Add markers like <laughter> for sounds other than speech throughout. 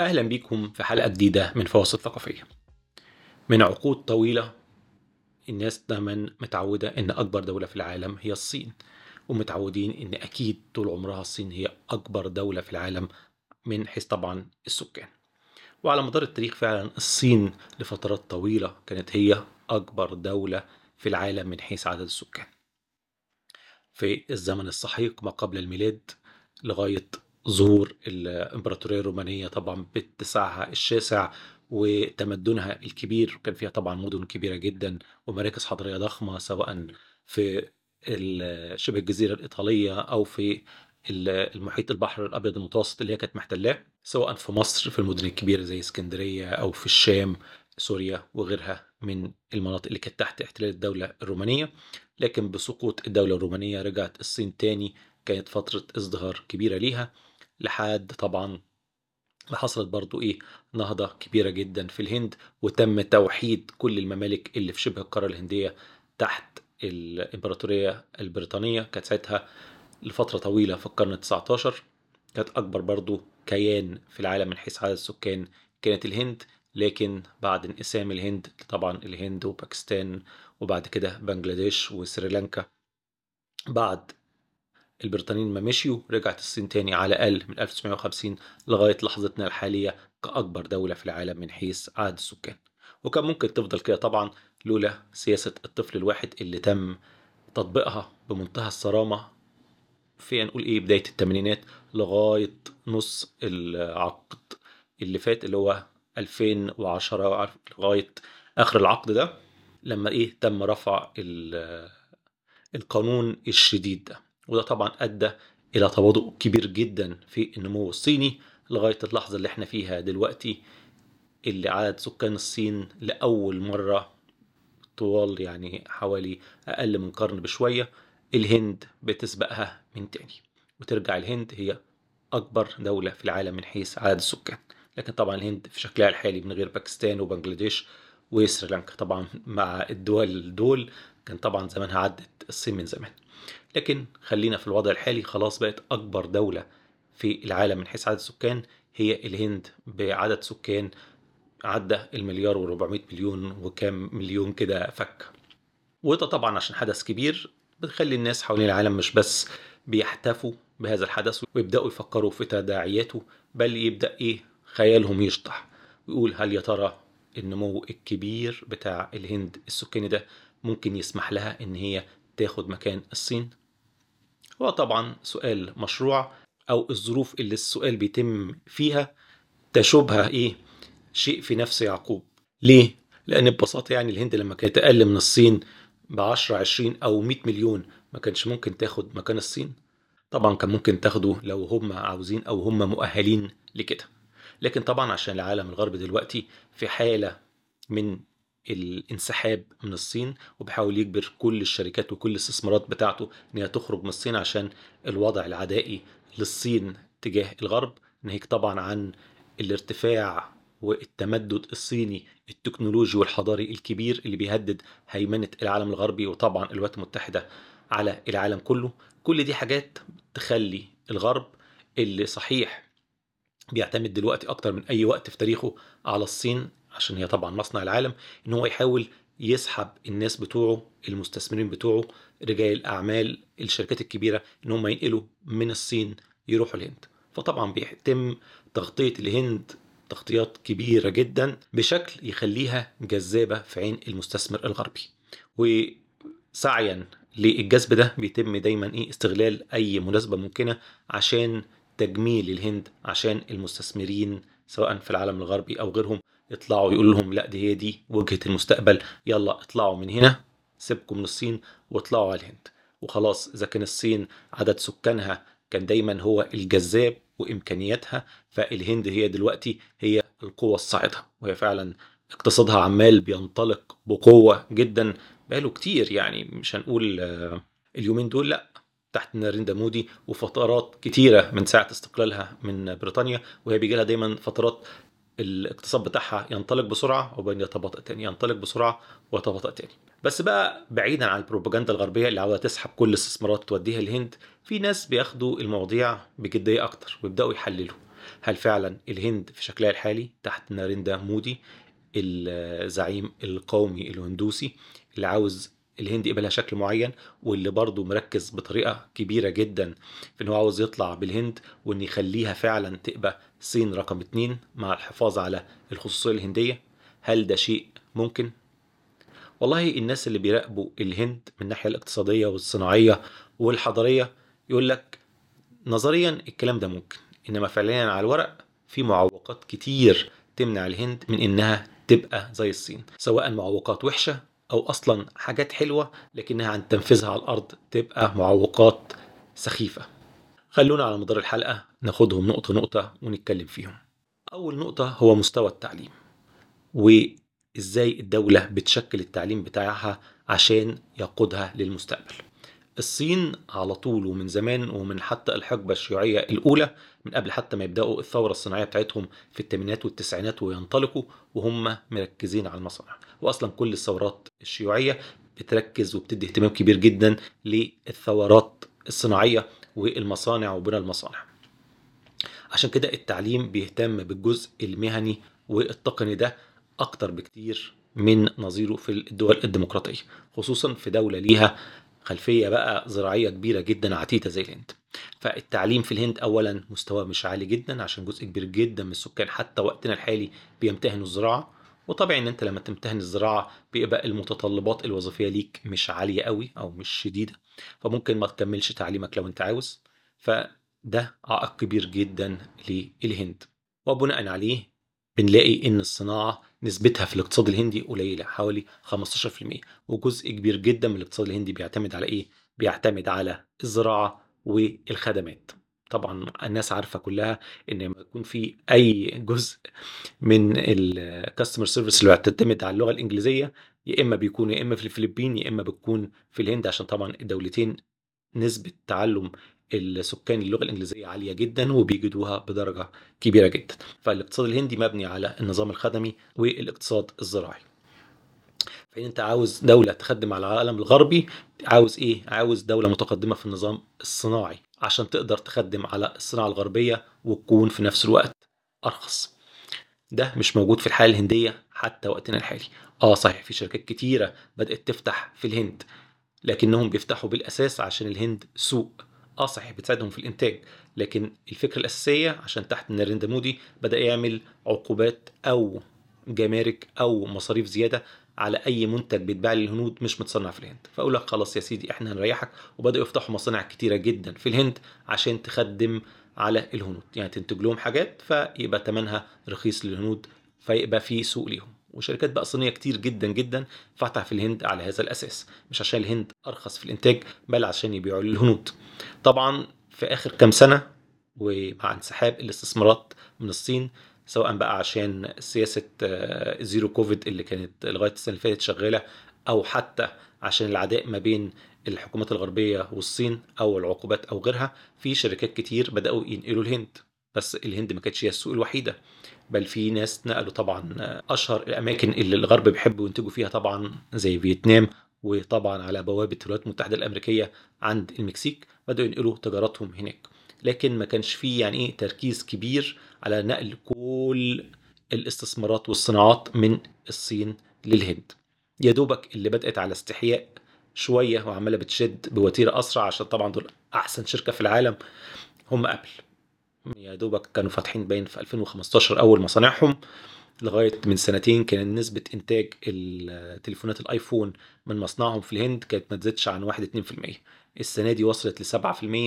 أهلا بيكم في حلقة جديدة من فواصل ثقافية. من عقود طويلة الناس دايما متعودة إن أكبر دولة في العالم هي الصين ومتعودين إن أكيد طول عمرها الصين هي أكبر دولة في العالم من حيث طبعا السكان. وعلى مدار التاريخ فعلا الصين لفترات طويلة كانت هي أكبر دولة في العالم من حيث عدد السكان. في الزمن السحيق ما قبل الميلاد لغاية ظهور الإمبراطورية الرومانية طبعا باتساعها الشاسع وتمدنها الكبير. كان فيها طبعا مدن كبيرة جدا ومراكز حضارية ضخمة سواء في شبه الجزيرة الإيطالية أو في المحيط البحر الأبيض المتوسط اللي هي كانت محتلاه سواء في مصر في المدن الكبيرة زي اسكندرية أو في الشام سوريا وغيرها من المناطق اللي كانت تحت احتلال الدولة الرومانية. لكن بسقوط الدولة الرومانية رجعت الصين تاني كانت فترة ازدهار كبيرة ليها لحد طبعا ما حصلت برضو إيه نهضة كبيرة جدا في الهند وتم توحيد كل الممالك اللي في شبه القارة الهندية تحت الإمبراطورية البريطانية. كانت ساعتها لفترة طويلة في القرن ال19 كانت أكبر برضو كيان في العالم من حيث عدد السكان كانت الهند. لكن بعد انقسام الهند طبعا الهند وباكستان وبعد كده بنجلاديش وسريلانكا بعد البريطانيين ما مشيوا رجعت الصين تاني على الأقل من 1950 لغاية لحظتنا الحالية كأكبر دولة في العالم من حيث عدد السكان. وكان ممكن تفضل كده طبعا لولا سياسة الطفل الواحد اللي تم تطبيقها بمنتهى الصرامة في نقول إيه بداية الثمانينات لغاية نص العقد اللي فات اللي هو 2010 لغاية آخر العقد ده لما إيه تم رفع القانون الشديد ده. وده طبعا أدى إلى تباطؤ كبير جدا في النمو الصيني لغاية اللحظة اللي إحنا فيها دلوقتي اللي عدد سكان الصين لأول مرة طوال يعني حوالي أقل من قرن بشوية الهند بتسبقها من تاني. وترجع الهند هي أكبر دولة في العالم من حيث عدد السكان. لكن طبعا الهند في شكلها الحالي من غير باكستان وبنجلاديش وسريلانكا طبعا مع الدول دول كان طبعا زمانها عدت الصين من زمان. لكن خلينا في الوضع الحالي خلاص بقت أكبر دولة في العالم من حيث عدد السكان هي الهند. بعدد سكان عدى المليار و400 مليون وكام مليون كده فك. وده طبعا عشان حدث كبير بتخلي الناس حوالين العالم مش بس بيحتفوا بهذا الحدث ويبدأوا يفكروا في تداعياته بل يبدأ إيه؟ خيالهم يشطح. ويقول هل يا ترى النمو الكبير بتاع الهند السكاني ده ممكن يسمح لها إن هي تاخد مكان الصين؟ هو طبعا سؤال مشروع أو الظروف اللي السؤال بيتم فيها تشوبها إيه؟ شيء في نفس يعقوب. ليه؟ لأن ببساطة يعني الهند لما كانت أقل من الصين ب 10 20 أو 100 مليون ما كانش ممكن تاخد مكان الصين؟ طبعا كان ممكن تاخده لو هم عاوزين أو هم مؤهلين لكده. لكن طبعا عشان العالم الغربي دلوقتي في حالة من الانسحاب من الصين وبيحاول يجبر كل الشركات وكل الاستثمارات بتاعته إن هي تخرج من الصين عشان الوضع العدائي للصين تجاه الغرب. ناهيك طبعا عن الارتفاع والتمدد الصيني التكنولوجي والحضاري الكبير اللي بيهدد هيمنة العالم الغربي وطبعا الولايات المتحدة على العالم كله. كل دي حاجات تخلي الغرب اللي صحيح بيعتمد دلوقتي أكتر من أي وقت في تاريخه على الصين عشان هي طبعا مصنع العالم إن هو يحاول يسحب الناس بتوعه المستثمرين بتوعه رجال الأعمال الشركات الكبيرة إن هم ينقلوا من الصين يروحوا الهند. فطبعا بيتم تغطية الهند تغطيات كبيرة جدا بشكل يخليها جذابة في عين المستثمر الغربي. وسعيا للجذب ده بيتم دايما إيه استغلال أي مناسبة ممكنة عشان تجميل الهند عشان المستثمرين سواء في العالم الغربي أو غيرهم. يطلعوا يقول لهم لا دي هي دي وجهة المستقبل يلا اطلعوا من هنا سيبكم من الصين واطلعوا على الهند. وخلاص إذا كان الصين عدد سكانها كان دايما هو الجذاب وإمكانياتها فالهند هي دلوقتي هي القوة الصاعدة. وهي فعلا اقتصادها عمال بينطلق بقوة جدا بقاله كتير يعني مش هنقول اليومين دول لا تحت ناريندا مودي وفترات كتيرة من ساعة استقلالها من بريطانيا وهي بيجي لها دايما فترات الاقتصاد بتاعها ينطلق بسرعة وبين يتباطأ تاني ينطلق بسرعة ويتباطأ تاني. بس بقى بعيدا عن البروباجندا الغربية اللي عاوزة تسحب كل الاستثمارات توديها الهند في ناس بياخدوا المواضيع بجديه أكتر ويبدأوا يحللوا. هل فعلا الهند في شكلها الحالي تحت ناريندا مودي الزعيم القومي الهندوسي اللي عاوز الهند يبقى لها شكل معين واللي برضه مركز بطريقة كبيرة جدا في إن هو عاوز يطلع بالهند وإن يخليها فعلا تبقى الصين رقم اتنين مع الحفاظ على الخصوصية الهندية. هل ده شيء ممكن؟ والله الناس اللي بيراقبوا الهند من الناحية الاقتصادية والصناعية والحضارية يقول لك نظريا الكلام ده ممكن إنما فعليا على الورق في معوقات كتير تمنع الهند من إنها تبقى زي الصين سواء معوقات وحشة أو أصلا حاجات حلوة لكنها عن تنفيذها على الأرض تبقى معوقات سخيفة. خلونا على مدار الحلقة ناخدهم نقطة نقطة ونتكلم فيهم. أول نقطة هو مستوى التعليم وإزاي الدولة بتشكل التعليم بتاعها عشان يقودها للمستقبل. الصين على طول ومن زمان ومن حتى الحقبة الشيوعية الأولى من قبل حتى ما يبدأوا الثورة الصناعية بتاعتهم في الثمانينات والتسعينات وينطلقوا وهم مركزين على المصانع. وأصلا كل الثورات الشيوعية بتركز وبتدي اهتمام كبير جدا للثورات الصناعية والمصانع وبناء المصانع. عشان كده التعليم بيهتم بالجزء المهني والتقني ده أكتر بكتير من نظيره في الدول الديمقراطية خصوصا في دولة ليها خلفية بقى زراعية كبيرة جدا عتيدة زي الهند. فالتعليم في الهند اولا مستواه مش عالي جدا عشان جزء كبير جدا من السكان حتى وقتنا الحالي بيمتهنوا الزراعة وطبيعي إن أنت لما تمتهن الزراعة بيبقى المتطلبات الوظيفية ليك مش عالية قوي أو مش شديدة فممكن ما تكملش تعليمك لو أنت عاوز. فده عائق كبير جدا للهند. وبناء عليه بنلاقي إن الصناعة نسبتها في الاقتصاد الهندي قليلة حوالي 15% وجزء كبير جدا من الاقتصاد الهندي بيعتمد على إيه؟ بيعتمد على الزراعة والخدمات. طبعا الناس عارفة كلها إن لما يكون في أي جزء من الكاستمر سيرفيس اللي بتعتمد على اللغة الإنجليزية يا إما بيكون يا إما في الفلبين يا إما بتكون في الهند عشان طبعا الدولتين نسبة تعلم السكان اللغة الإنجليزية عالية جدا وبيجدوها بدرجة كبيرة جدا. فالاقتصاد الهندي مبني على النظام الخدمي والاقتصاد الزراعي. فإن أنت عاوز دولة تخدم على العالم الغربي عاوز إيه؟ عاوز دولة متقدمة في النظام الصناعي. عشان تقدر تخدم على الصناعة الغربية وتكون في نفس الوقت أرخص. ده مش موجود في الحالة الهندية حتى وقتنا الحالي. آه صحيح في شركات كتيرة بدأت تفتح في الهند لكنهم بيفتحوا بالأساس عشان الهند سوق. آه صحيح بتساعدهم في الإنتاج لكن الفكرة الأساسية عشان تحت ناريندا مودي بدأ يعمل عقوبات أو جمارك أو مصاريف زيادة على أي منتج بيتباع للهنود مش متصنع في الهند. فأقول لك خلاص يا سيدي إحنا هنريحك. وبدأوا يفتحوا مصانع كتيرة جدا في الهند عشان تخدم على الهنود. يعني تنتج لهم حاجات فيبقى ثمنها رخيص للهنود فيبقى في سوق ليهم. وشركات بقى صينية كتير جدا جدا فتح في الهند على هذا الأساس. مش عشان الهند أرخص في الإنتاج بل عشان يبيعوا للهنود. طبعا في آخر كام سنة ومع انسحاب الاستثمارات من الصين سواء بقى عشان سياسة zero Covid اللي كانت لغاية السنة اللي فاتت شغالة أو حتى عشان العداء ما بين الحكومات الغربية والصين أو العقوبات أو غيرها في شركات كتير بدأوا ينقلوا الهند. بس الهند ما كانتش هي السوق الوحيدة. بل في ناس نقلوا طبعا أشهر الأماكن اللي الغرب بيحبوا ينتجوا فيها طبعا زي فيتنام وطبعا على بوابة الولايات المتحدة الأمريكية عند المكسيك بدأوا ينقلوا تجاراتهم هناك. لكن ما كانش فيه يعني إيه تركيز كبير على نقل كل الاستثمارات والصناعات من الصين للهند. يا دوبك اللي بدأت على استحياء شوية وعمالة بتشد بوتيرة أسرع عشان طبعا دول أحسن شركة في العالم هم أبل. يا دوبك كانوا فاتحين باين في 2015 أول مصانعهم. لغاية من سنتين كان نسبة إنتاج التليفونات الآيفون من مصنعهم في الهند كانت ما تزيدش عن 1 2% السنة دي وصلت ل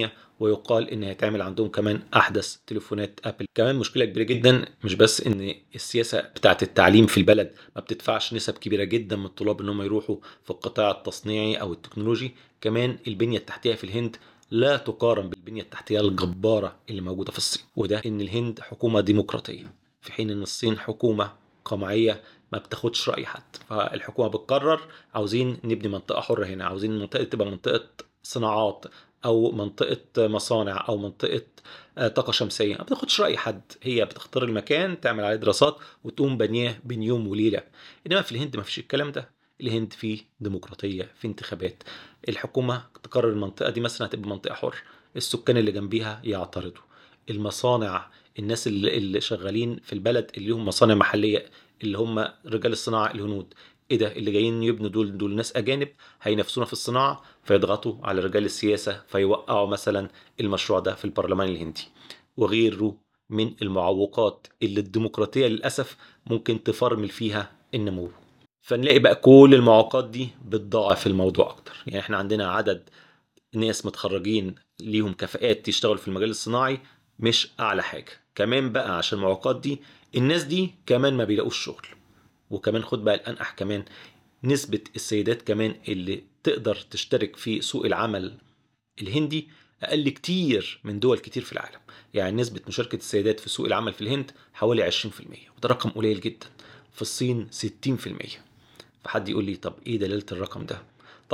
7% ويقال إن هيتعمل عندهم كمان أحدث تليفونات أبل. كمان مشكلة كبيرة جدا مش بس إن السياسة بتاعة التعليم في البلد ما بتدفعش نسب كبيرة جدا من الطلاب إن هم يروحوا في القطاع التصنيعي أو التكنولوجي. كمان البنية التحتية في الهند لا تقارن بالبنية التحتية الجبارة اللي موجودة في الصين وده إن الهند حكومة ديمقراطية. في حين إن الصين حكومة قمعية ما بتاخدش رأي حد. فالحكومة بتقرر عاوزين نبني منطقة حرة هنا عاوزين المنطقة تبقى منطقة صناعات أو منطقة مصانع أو منطقة طاقة شمسية. ما بتاخدش رأي حد. هي بتختار المكان تعمل عليه دراسات وتقوم بنية بين يوم وليلة. إنما في الهند ما فيش الكلام ده. الهند فيه ديمقراطية في انتخابات. الحكومة تقرر المنطقة دي مثلا هتبقى منطقة حر. السكان اللي جنبيها يعترضوا. المصانع الناس اللي, اللي شغالين في البلد اللي هم مصانع محلية اللي هم رجال الصناعة الهنود. إيه ده؟ اللي جايين يبنوا دول دول ناس أجانب هينافسونا في الصناعة فيضغطوا على رجال السياسة فيوقعوا مثلا المشروع ده في البرلمان الهندي. وغيره من المعوقات اللي الديمقراطية للأسف ممكن تفرمل فيها النمو. فنلاقي بقى كل المعوقات دي بتضاعف الموضوع أكتر. يعني إحنا عندنا عدد ناس متخرجين ليهم كفاءات يشتغلوا في المجال الصناعي مش أعلى حاجة. كمان بقى عشان المعوقات دي الناس دي كمان ما بيلاقوش شغل. وكمان خد بقى الانقح كمان نسبة السيدات كمان اللي تقدر تشترك في سوق العمل الهندي أقل كتير من دول كتير في العالم. يعني نسبة مشاركة السيدات في سوق العمل في الهند حوالي 20% وده رقم قليل جدا. في الصين 60% فحد يقول لي طب إيه دلالة الرقم ده؟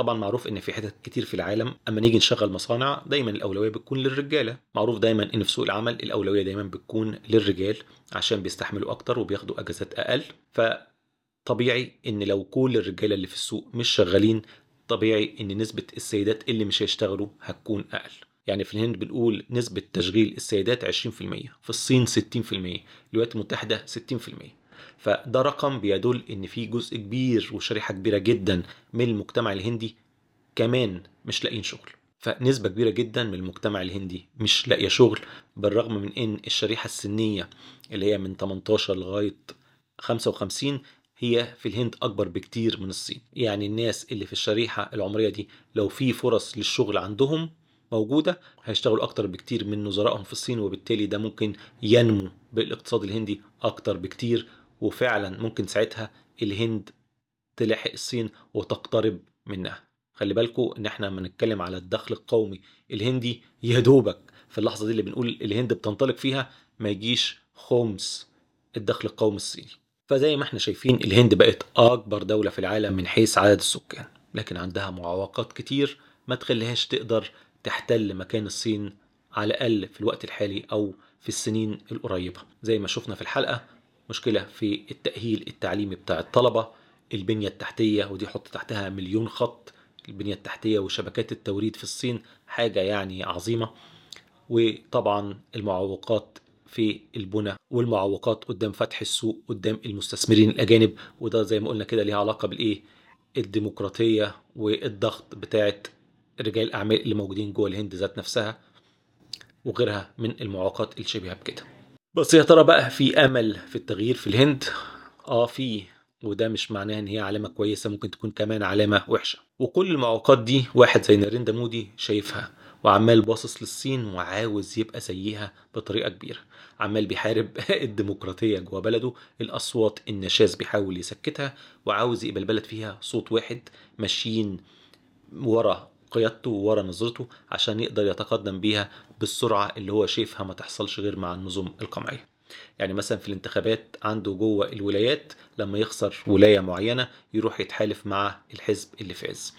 طبعا معروف إن في حتت كتير في العالم أما نيجي نشغل مصانع دايما الأولوية بتكون للرجالة. معروف دايما إن في سوق العمل الأولوية دايما بتكون للرجال عشان بيستحملوا أكتر وبياخدوا أجازات أقل. فطبيعي إن لو كل الرجالة اللي في السوق مش شغالين طبيعي إن نسبة السيدات اللي مش هيشتغلوا هتكون أقل. يعني في الهند بنقول نسبة تشغيل السيدات 20% في الصين 60% الولايات المتحدة 60% فده رقم بيدل إن في جزء كبير وشريحة كبيرة جدا من المجتمع الهندي كمان مش لاقيين شغل. فنسبة كبيرة جدا من المجتمع الهندي مش لاقية شغل بالرغم من إن الشريحة السنية اللي هي من 18 لغاية 55 هي في الهند أكبر بكتير من الصين. يعني الناس اللي في الشريحة العمرية دي لو في فرص للشغل عندهم موجودة هيشتغلوا أكتر بكتير من نظرائهم في الصين وبالتالي ده ممكن ينمو بالاقتصاد الهندي أكتر بكتير وفعلا ممكن ساعتها الهند تلاحق الصين وتقترب منها. خلي بالكم إن إحنا لما نتكلم على الدخل القومي الهندي يا دوبك في اللحظة دي اللي بنقول الهند بتنطلق فيها ما يجيش خمس الدخل القومي الصيني. فزي ما إحنا شايفين الهند بقت أكبر دولة في العالم من حيث عدد السكان. لكن عندها معوقات كتير ما تخليهاش تقدر تحتل مكان الصين على الأقل في الوقت الحالي أو في السنين القريبة. زي ما شفنا في الحلقة مشكلة في التأهيل التعليمي بتاع الطلبة. البنية التحتية ودي حط تحتها مليون خط. البنية التحتية وشبكات التوريد في الصين حاجة يعني عظيمة. وطبعا المعوقات في البنى والمعوقات قدام فتح السوق قدام المستثمرين الأجانب. وده زي ما قلنا كده ليها علاقة بالإيه؟ الديمقراطية والضغط بتاعت رجال الأعمال اللي موجودين جوه الهند ذات نفسها وغيرها من المعوقات الشبيهة بكده. بس يا ترى بقى في أمل في التغيير في الهند؟ آه في. وده مش معناه إن هي علامة كويسة ممكن تكون كمان علامة وحشة. وكل المعوقات دي واحد زي ناريندا مودي شايفها وعمال باصص للصين وعاوز يبقى زيها بطريقة كبيرة. عمال بيحارب <laughs> الديمقراطية جوه بلده الأصوات النشاز بيحاول يسكتها وعاوز يبقى البلد فيها صوت واحد ماشيين ورا قيادته ورا نظرته عشان يقدر يتقدم بيها بالسرعة اللي هو شايفها ما تحصلش غير مع النظم القمعية. يعني مثلا في الانتخابات عنده جوه الولايات لما يخسر ولاية معينة يروح يتحالف مع الحزب اللي فاز.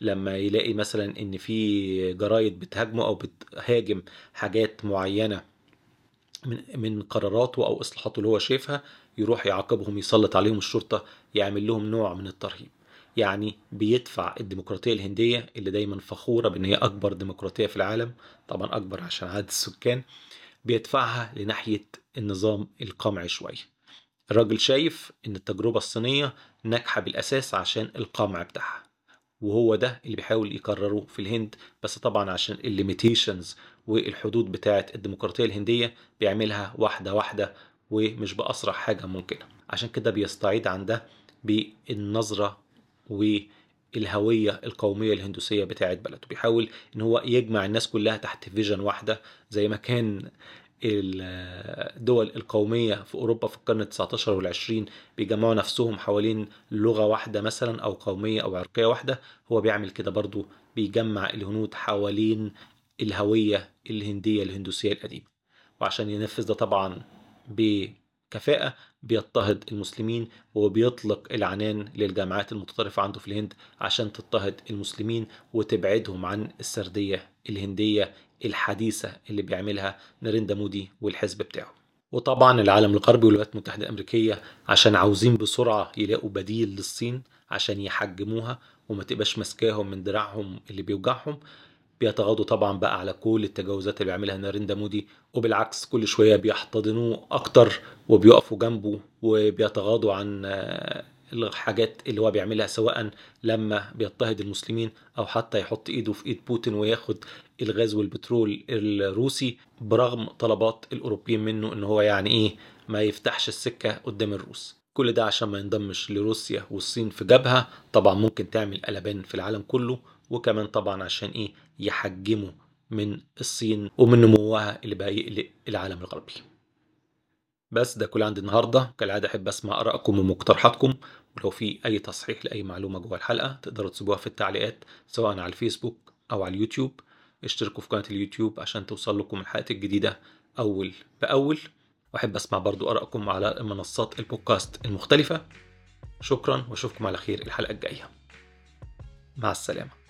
لما يلاقي مثلا إن في جرايد بتهاجمه أو بتهاجم حاجات معينة من من قراراته أو إصلاحاته اللي هو شايفها يروح يعاقبهم يسلط عليهم الشرطة يعمل لهم نوع من الترهيب. يعني بيدفع الديمقراطية الهندية اللي دايما فخورة بأن هي أكبر ديمقراطية في العالم طبعا أكبر عشان عدد السكان بيدفعها لناحية النظام القمعي شوية الراجل شايف إن التجربة الصينية ناجحة بالأساس عشان القمع بتاعها وهو ده اللي بيحاول يكرره في الهند بس طبعا عشان ال limitations والحدود بتاعة الديمقراطية الهندية بيعملها واحدة واحدة ومش بأسرع حاجة ممكنة. عشان كده بيستعيض عن ده بالنعرة والهوية القومية الهندوسية بتاعت بلده. بيحاول إن هو يجمع الناس كلها تحت vision واحدة زي ما كان الدول القومية في أوروبا في القرن التسعتاشر والعشرين بيجمعوا نفسهم حوالين لغة واحدة مثلا أو قومية أو عرقية واحدة. هو بيعمل كده برضو بيجمع الهنود حوالين الهوية الهندية الهندوسية القديمة. وعشان ينفذ ده طبعا بكفاءة بيضطهد المسلمين وبيطلق العنان للجامعات المتطرفة عنده في الهند عشان تضطهد المسلمين وتبعدهم عن السردية الهندية الحديثة اللي بيعملها ناريندا مودي والحزب بتاعه. وطبعا العالم الغربي والولايات المتحدة الأمريكية عشان عاوزين بسرعة يلاقوا بديل للصين عشان يحجموها وما تبقاش ماسكاهم من دراعهم اللي بيوجعهم بيتغاضوا طبعا بقى على كل التجاوزات اللي بيعملها ناريندا مودي وبالعكس كل شوية بيحتضنوه أكتر وبيقفوا جنبه وبيتغاضوا عن آه، الحاجات اللي هو بيعملها سواء لما بيضطهد المسلمين أو حتى يحط إيده في إيد بوتين وياخد الغاز والبترول الروسي برغم طلبات الأوروبيين منه إن هو يعني إيه ما يفتحش السكة قدام الروس. كل ده عشان ما ينضمش لروسيا والصين في جبهة. طبعا ممكن تعمل قلبان في العالم كله وكمان طبعا عشان إيه يحجموا من الصين ومن نموها اللي بقى يقلق العالم الغربي. بس ده كل عندي النهارده. كالعادة أحب أسمع آرائكم ومقترحاتكم. ولو في أي تصحيح لأي معلومة جوه الحلقة تقدروا تسيبوها في التعليقات سواء على الفيسبوك أو على اليوتيوب. اشتركوا في قناة اليوتيوب عشان توصل لكم الحلقات الجديدة أول بأول. وأحب أسمع برضو آرائكم على منصات البودكاست المختلفة. شكرا وأشوفكم على خير الحلقة الجاية. مع السلامة.